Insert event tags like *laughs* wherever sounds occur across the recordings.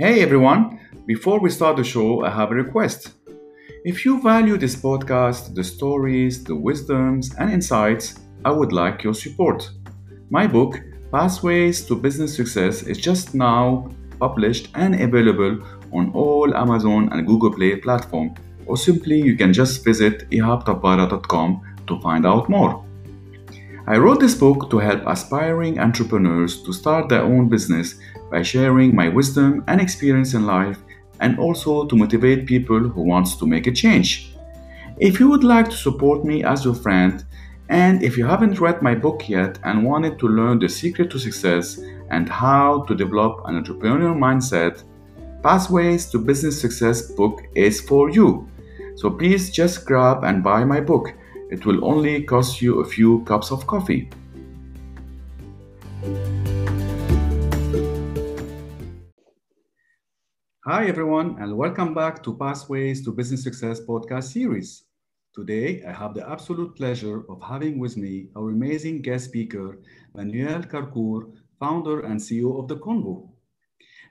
Hey everyone, before we start the show, I have a request. If you value this podcast, the stories, the wisdoms, and insights, I would like your support. My book, Pathways to Business Success, is just now published and available on all Amazon and Google Play platform, or simply you can just visit ihabtabara.com to find out more. I wrote this book to help aspiring entrepreneurs to start their own business by sharing my wisdom and experience in life and also to motivate people who wants to make a change. If you would like to support me as your friend and if you haven't read my book yet and wanted to learn the secret to success and how to develop an entrepreneurial mindset, Pathways to Business Success book is for you. So please just grab and buy my book. It will only cost you a few cups of coffee. Hi, everyone, and welcome back to Pathways to Business Success podcast series. Today, I have the absolute pleasure of having with me our amazing guest speaker, Manuel Carcour, founder and CEO of The Convo.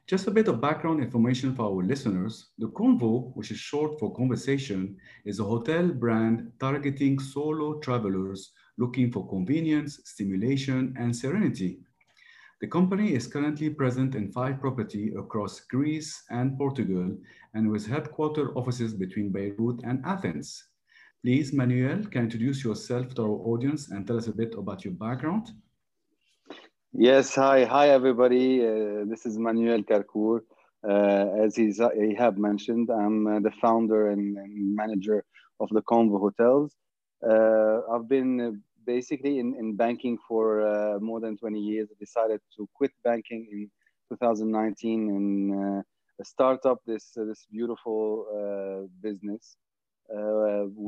Just a bit of background information for our listeners. The Convo, which is short for conversation, is a hotel brand targeting solo travelers looking for convenience, stimulation, and serenity. The company is currently present in five properties across Greece and Portugal and with headquarter offices between Beirut and Athens. Please, Manuel, can you introduce yourself to our audience and tell us a bit about your background? Yes, hi, hi everybody. Uh, this is Manuel Carcour. Uh, as he's, uh, he have mentioned, I'm uh, the founder and, and, manager of the Convo Hotels. Uh, I've been uh, basically in, in banking for more than 20 years. I decided to quit banking in 2019 and start up this this beautiful business.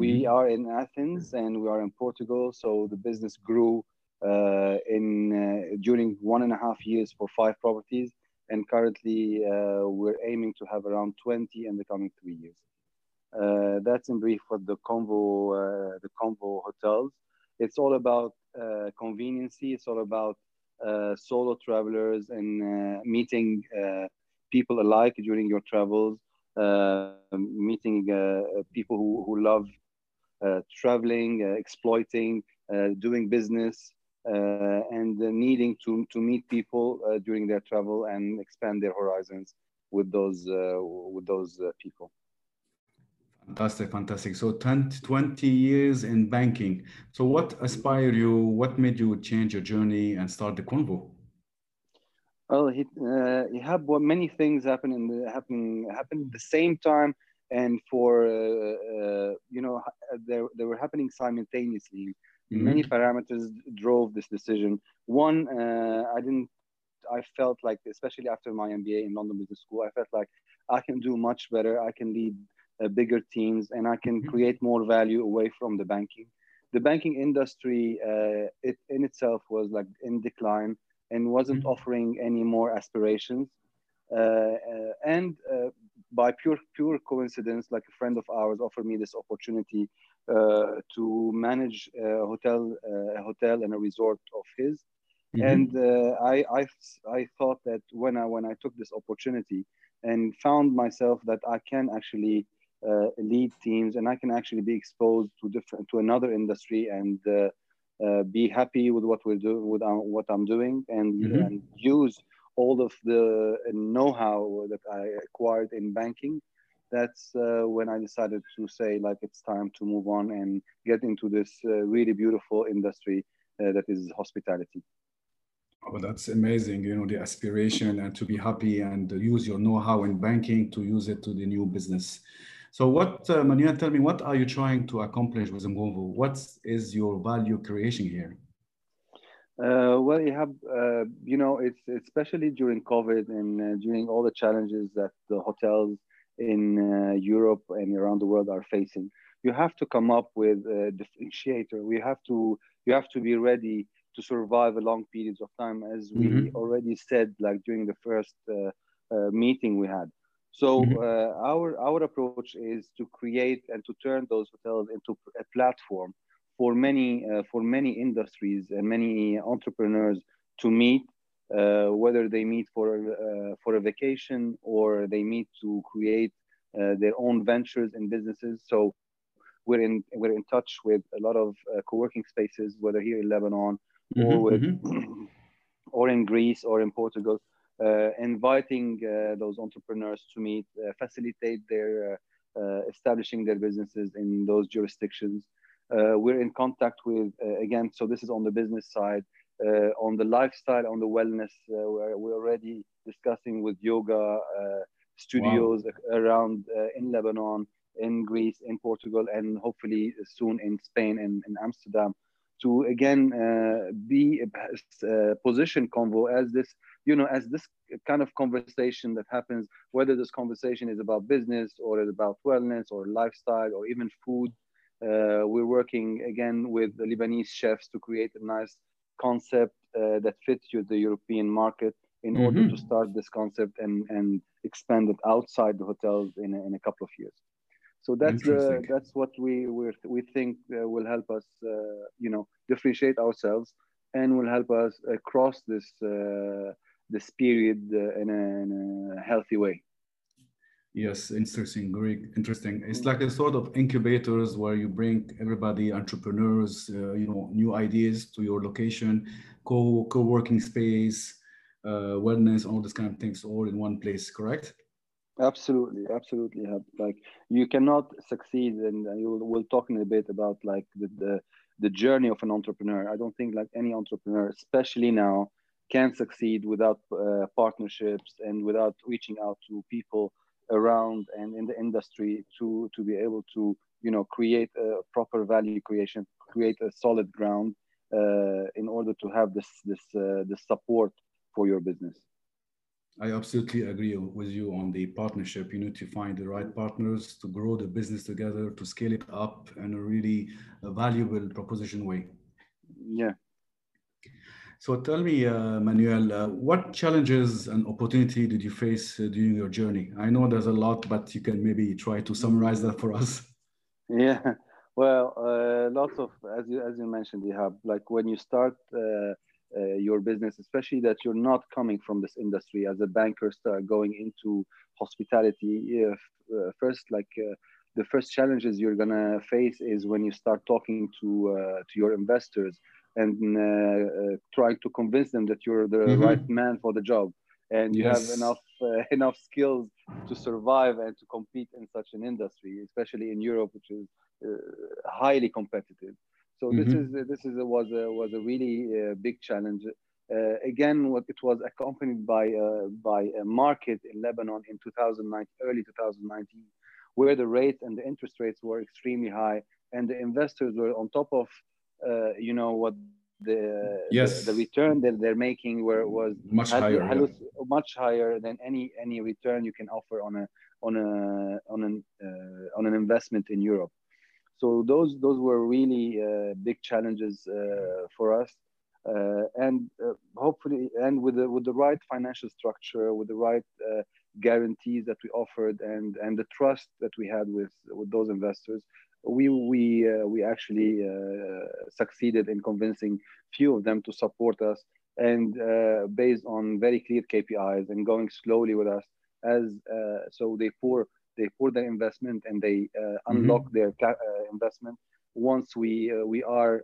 we mm-hmm. are in Athens and we are in Portugal, so the business grew uh, in uh, during one and a half years for five properties, and currently uh, we're aiming to have around 20 in the coming three years. that's in brief for the Convo the Convo hotels. It's all about conveniency. It's all about solo travelers and meeting people alike during your travels, uh, meeting uh, people who, who love uh, traveling, exploiting, doing business, uh, and needing to, to meet people uh, during their travel and expand their horizons with those, uh, with those people. Fantastic, fantastic. So 20, 20 years in banking. So what inspired you? What made you change your journey and start the Convo? Well, he, uh, he had many things happen in the happen happen at the same time, and for uh, uh, you know they, they were happening simultaneously. Mm-hmm. Many parameters drove this decision. One, uh, I didn't. I felt like, especially after my MBA in London Business School, I felt like I can do much better. I can lead uh, bigger teams, and I can mm-hmm. create more value away from the banking. The banking industry, uh, it in itself was like in decline and wasn't mm-hmm. offering any more aspirations. Uh, uh, and uh, by pure pure coincidence, like a friend of ours offered me this opportunity uh, to manage a hotel, uh, a hotel and a resort of his. Mm-hmm. And uh, I, I, I thought that when I when I took this opportunity and found myself that I can actually uh, lead teams and I can actually be exposed to different to another industry and uh, uh, be happy with what we're doing with what I'm doing and, mm-hmm. and use all of the know-how that I acquired in banking that's uh, when I decided to say like it's time to move on and get into this uh, really beautiful industry uh, that is hospitality. Oh, that's amazing! You know the aspiration and to be happy and use your know-how in banking to use it to the new business. So, what uh, Manuel, tell me, what are you trying to accomplish with Convo? What is your value creation here? Uh, well, you have, uh, you know, it's especially during COVID and uh, during all the challenges that the hotels in uh, Europe and around the world are facing. You have to come up with a differentiator. We have to you have to be ready to survive a long periods of time, as we mm-hmm. already said, like during the first uh, meeting we had. So mm-hmm. Uh, our our approach is to create and to turn those hotels into a platform for many uh, for many industries and many entrepreneurs to meet uh, whether they meet for uh, for a vacation or they meet to create uh, their own ventures and businesses. So we're in we're in touch with a lot of uh, co-working spaces, whether here in Lebanon mm-hmm, or with, mm-hmm. *clears throat* or in Greece or in Portugal, inviting uh, those entrepreneurs to meet, facilitate their establishing their businesses in those jurisdictions. we're in contact with again, so this is on the business side. Uh, on the lifestyle, on the wellness. Uh, we're, we're already discussing with yoga uh, studios wow. around in Lebanon, in Greece, in Portugal, and hopefully soon in Spain and in Amsterdam to again uh, be uh, position convo as this you know as this kind of conversation that happens whether this conversation is about business or about wellness or lifestyle or even food uh, we're working again with the lebanese chefs to create a nice concept uh, that fits you the European market in mm-hmm. order to start this concept and, and expand it outside the hotels in a, in a couple of years. So that's the that's what we we we think uh, will help us, uh, you know, differentiate ourselves and will help us cross this uh, this period uh, in a, in a healthy way. Yes, interesting, great, interesting. It's like a sort of incubators where you bring everybody, entrepreneurs, uh, you know, new ideas to your location, co co-working space, uh, wellness, all this kind of things, all in one place. Correct? Absolutely, absolutely. Like you cannot succeed, and you will talk in a bit about like the, the the journey of an entrepreneur. I don't think like any entrepreneur, especially now, can succeed without uh, partnerships and without reaching out to people around and in the industry to to be able to you know create a proper value creation create a solid ground uh, in order to have this this uh, this support for your business I absolutely agree with you on the partnership. You need to find the right partners to grow the business together, to scale it up in a really valuable proposition way. Yeah, so tell me, uh, Manuel, uh, what challenges and opportunity did you face uh, during your journey? I know there's a lot, but you can maybe try to summarize that for us. *laughs* Yeah, well, uh, lots of, as you, as you mentioned, you have like when you start uh, uh, your business, especially that you're not coming from this industry as a banker, start going into hospitality. If, first, like the first challenges you're gonna face is when you start talking to to your investors and uh, uh, trying to convince them that you're the mm-hmm. right man for the job and you yes. have enough uh, *laughs* enough skills to survive and to compete in such an industry, especially in Europe, which is uh, highly competitive. So mm-hmm. this is this is a, was a was a really uh, big challenge. Uh, again, what it was accompanied by by a market in Lebanon in 2009, early 2019, where the rates and the interest rates were extremely high, and the investors were on top of uh, you know what the, yes. the, the return that they're making where it was much higher yeah. much higher than any any return you can offer on a on a on an uh, on an investment in Europe so those those were really uh, big challenges uh, for us uh, and uh, hopefully and with the with the right financial structure with the right guarantees that we offered and and the trust that we had with with those investors we we uh, we actually uh, succeeded in convincing few of them to support us and uh, based on very clear KPIs and going slowly with us as uh, so they pour they pour their investment and they uh, mm-hmm. unlock mm-hmm. their ca- uh, investment once we we are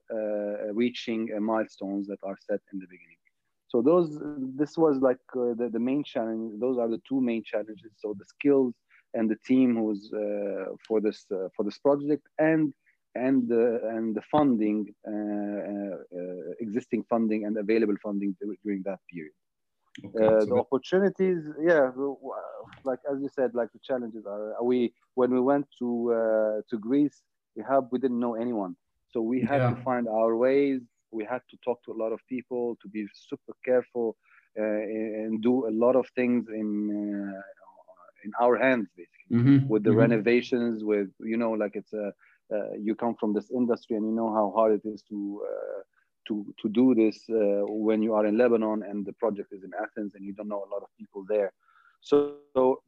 reaching milestones that are set in the beginning so those this was like the, the main challenge those are the two main challenges so the skills and the team who's uh, for this uh, for this project and and uh, and the funding existing funding and available funding during that period. Okay, uh, so the opportunities yeah like as you said like the challenges are we when we went to uh, to greece we have we didn't know anyone so we had yeah. to find our ways we had to talk to a lot of people to be super careful uh, and do a lot of things in in our hands basically mm-hmm. with the mm-hmm. renovations with you know like it's a uh, you come from this industry and you know how hard it is to uh, to to do this uh, when you are in Lebanon and the project is in Athens and you don't know a lot of people there so, so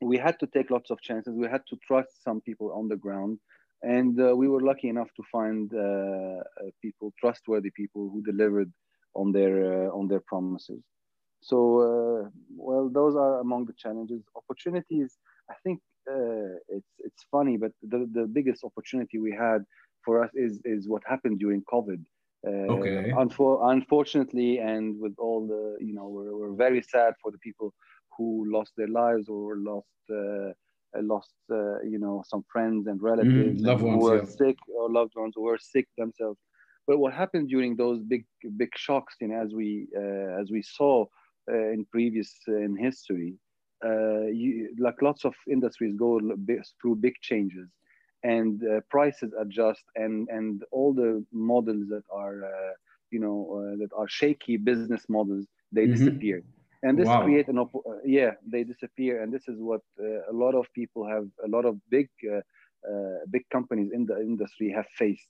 we had to take lots of chances we had to trust some people on the ground and uh, we were lucky enough to find uh, uh, people trustworthy people who delivered on their on their promises so uh, well, those are among the challenges. Opportunities, I think uh, it's it's funny, but the, the biggest opportunity we had for us is is what happened during COVID. Uh, okay. Unfor- unfortunately, and with all the you know, we're, we're very sad for the people who lost their lives or lost uh, lost uh, you know some friends and relatives mm, loved ones, who were yeah. sick or loved ones who were sick themselves. But what happened during those big big shocks, you know, as we uh, as we saw in previous uh, in history, uh, you, like lots of industries go through big changes, and prices adjust, and and all the models that are you know that are shaky business models they mm-hmm. disappear and this wow. create an op- uh, yeah they disappear and this is what uh, a lot of people have a lot of big uh, big companies in the industry have faced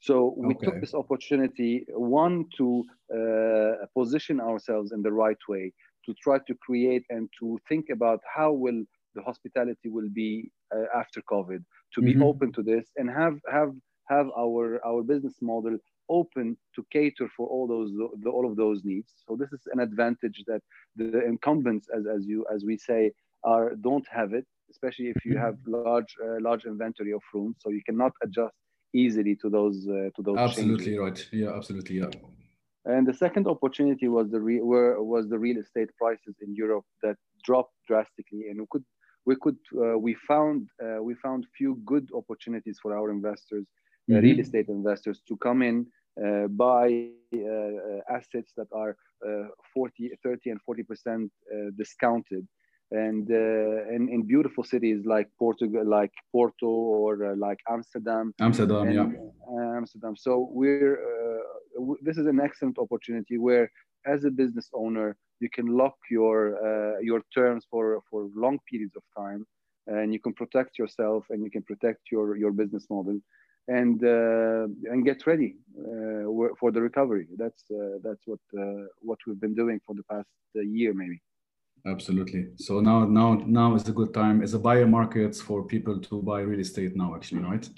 so we okay. took this opportunity one to uh, position ourselves in the right way to try to create and to think about how will the hospitality will be uh, after covid to mm-hmm. be open to this and have have have our our business model open to cater for all those the, all of those needs so this is an advantage that the incumbents as, as you as we say are don't have it especially if you mm-hmm. have large uh, large inventory of rooms so you cannot adjust easily to those uh, to those absolutely changes. right yeah absolutely yeah and the second opportunity was the re- where was the real estate prices in Europe that dropped drastically and we could we could uh, we found uh, we found few good opportunities for our investors mm-hmm. real estate investors to come in uh, buy uh, assets that are uh, 40 30 and 40 percent discounted and uh, in, in beautiful cities like Portugal, like Porto or uh, like Amsterdam. Amsterdam, and, yeah. Uh, Amsterdam. So we're w- this is an excellent opportunity where, as a business owner, you can lock your your terms for for long periods of time, and you can protect yourself and you can protect your your business model and uh, and get ready uh, for the recovery. That's uh, that's what what we've been doing for the past year, maybe. Absolutely. So now now now is a good time. It's a buyer market for people to buy real estate now, actually, right?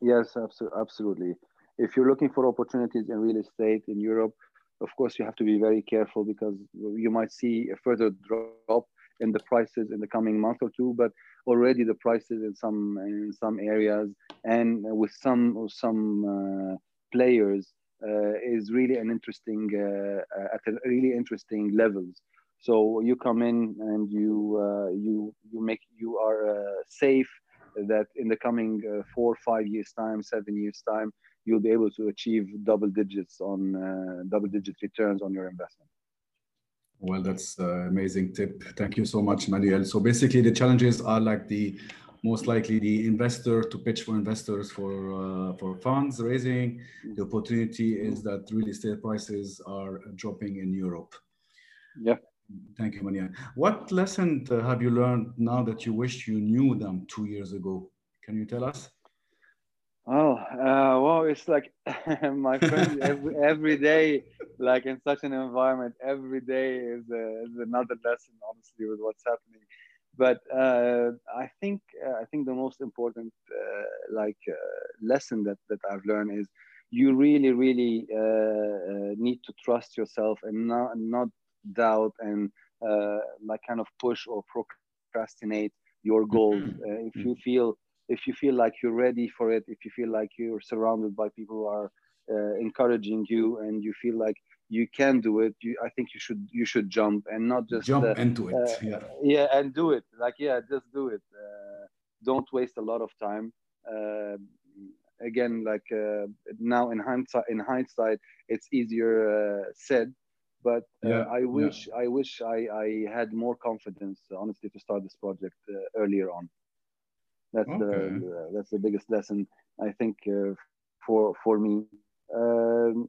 Yes, absolutely. If you're looking for opportunities in real estate in Europe, of course you have to be very careful because you might see a further drop in the prices in the coming month or two. But already the prices in some in some areas and with some some uh, players uh, is really an interesting uh, at a really interesting levels. So you come in and you uh, you you make you are uh, safe that in the coming uh, four five years time, seven years time, you'll be able to achieve double digits on uh, double digit returns on your investment. Well, that's an amazing tip. Thank you so much, Manuel. So basically, the challenges are like the most likely the investor to pitch for investors for uh, for funds raising. The opportunity is that real estate prices are dropping in Europe. Yeah. Thank you, Mania. What lesson uh, have you learned now that you wish you knew them two years ago? Can you tell us? Oh, uh, well, it's like *laughs* my friend, every, every day, like in such an environment, every day is, a, is another lesson, honestly, with what's happening. But uh, I think uh, I think the most important uh, like uh, lesson that, that I've learned is you really, really need to trust yourself and not, not doubt and uh, like kind of push or procrastinate your goals. Mm-hmm. Uh, if you feel if you feel like you're ready for it, if you feel like you're surrounded by people who are uh, encouraging you, and you feel like you can do it, you, I think you should you should jump and not just jump uh, into it. Uh, yeah, yeah, and do it. Like yeah, just do it. Uh, don't waste a lot of time. again, like now in hindsight, in hindsight, it's easier said but uh, yeah, I wish yeah. I wish I, I had more confidence, honestly, to start this project uh, earlier on. That's okay. the, the, that's the biggest lesson I think uh, for for me. Um,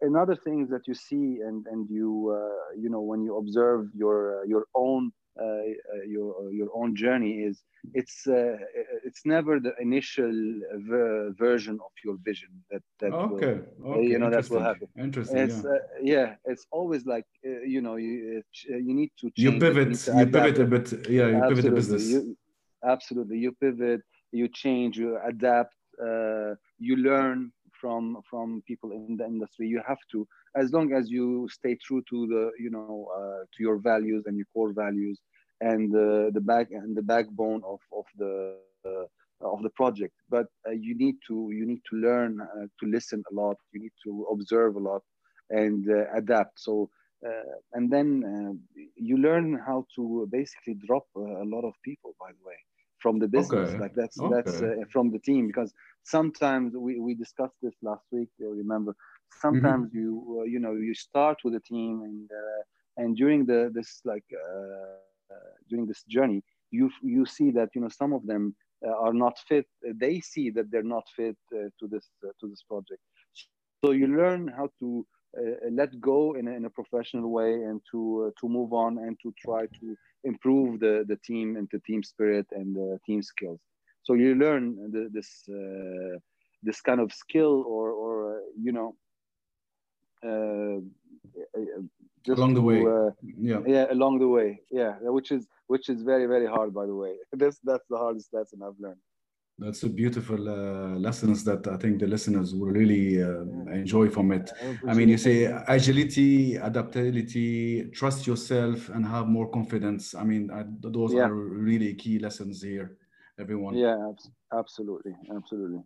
another thing that you see and and you uh, you know when you observe your your own uh, uh, Uh, uh, your uh, your own journey is it's uh, it's never the initial ver- version of your vision that that okay, will, okay. you know that will happen interesting it's yeah. yeah it's always like you know you you need to change you pivot you, you pivot a bit yeah you absolutely. pivot the business you, absolutely you pivot you change you adapt uh, you learn from from people in the industry. You have to, as long as you stay true to the you know uh, to your values and your core values and the the back and the backbone of of the uh, of the project. But uh, you need to you need to learn uh, to listen a lot. You need to observe a lot and uh, adapt. So. and then you learn how to basically drop a lot of people. By the way, from the business. Okay. Like that's okay. that's uh, from the team because sometimes we, we discussed this last week. You remember? Sometimes mm-hmm. you uh, you know you start with a team and uh, and during the this like uh, uh, during this journey you you see that you know some of them uh, are not fit. They see that they're not fit to this to this project. So you learn how to Uh, let go in a, in a, professional way and to uh, to move on and to try to improve the the team and the team spirit and the team skills. So you learn the, this uh, this kind of skill or or uh, you know uh, along the way. yeah. yeah along the way. Yeah which is which is very very hard by the way. *laughs* That's that's the hardest lesson i've learned that's a beautiful uh, lessons that I think the listeners will really uh, enjoy from it. I mean, you say agility, adaptability, trust yourself, and have more confidence. I mean, I, those yeah. are really key lessons here. Everyone. Yeah, absolutely, absolutely,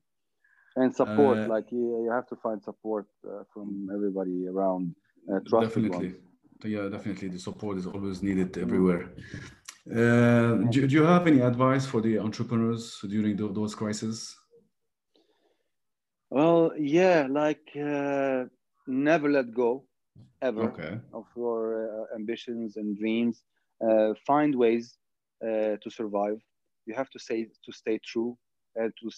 and support. Uh, like you, you have to find support uh, from everybody around. Uh, definitely, ones. yeah, definitely. The support is always needed everywhere. Uh, do, do, you have any advice for the entrepreneurs during the, those crises? Well, yeah, like uh, never let go ever okay. of your uh, ambitions and dreams. Uh, find ways uh, to survive. You have to say to stay true and to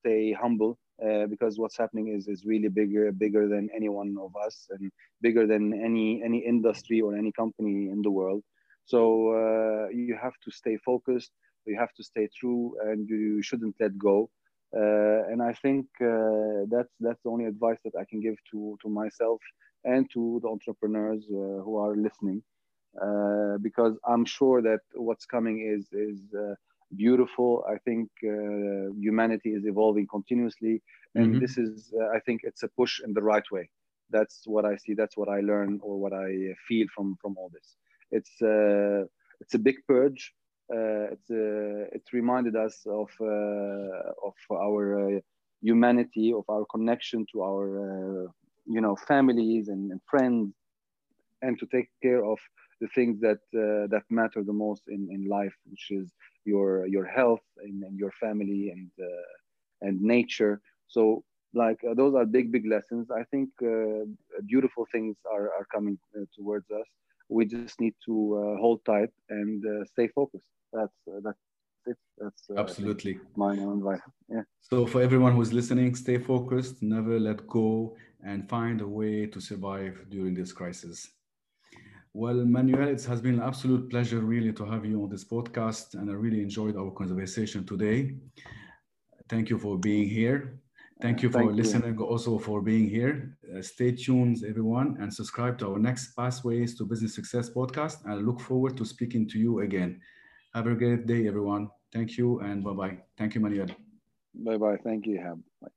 stay humble uh, because what's happening is is really bigger bigger than any one of us and bigger than any any industry or any company in the world so uh, you have to stay focused, you have to stay true, and you shouldn't let go. Uh, and I think uh, that's that's the only advice that I can give to to myself and to the entrepreneurs uh, who are listening, uh, because I'm sure that what's coming is is uh, beautiful. I think humanity is evolving continuously, and mm-hmm. this is I think it's a push in the right way. That's what I see. That's what I learn or what I feel from from all this. It's uh, it's a big purge. Uh, it's uh, it reminded us of of our humanity, of our connection to our you know families and, and, friends, and to take care of the things that that matter the most in, in life, which is your your health and, and your family and and nature. So like uh, those are big big lessons i think uh, beautiful things are, are coming uh, towards us we just need to uh, hold tight and uh, stay focused. That's uh, that's it. That's absolutely my own advice. Yeah. So for everyone who's listening, stay focused, never let go, and find a way to survive during this crisis. Well, Manuel, it has been an absolute pleasure really to have you on this podcast, and I really enjoyed our conversation today. Thank you for being here. Thank you for Thank listening, you. also for being here. Uh, stay tuned, everyone, and subscribe to our next Pathways to Business Success podcast. I look forward to speaking to you again. Have a great day, everyone. Thank you, and bye bye. Thank you, Manuel. Bye bye. Thank you, Hab. Bye.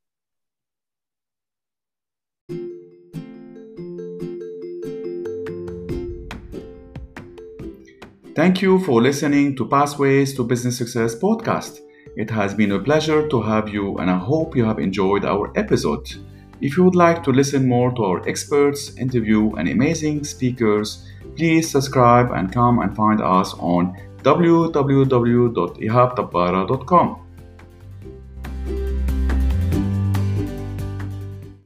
Thank you for listening to Pathways to Business Success podcast. It has been a pleasure to have you, and I hope you have enjoyed our episode. If you would like to listen more to our experts, interview, and amazing speakers, please subscribe and come and find us on www.ihabtabbara.com.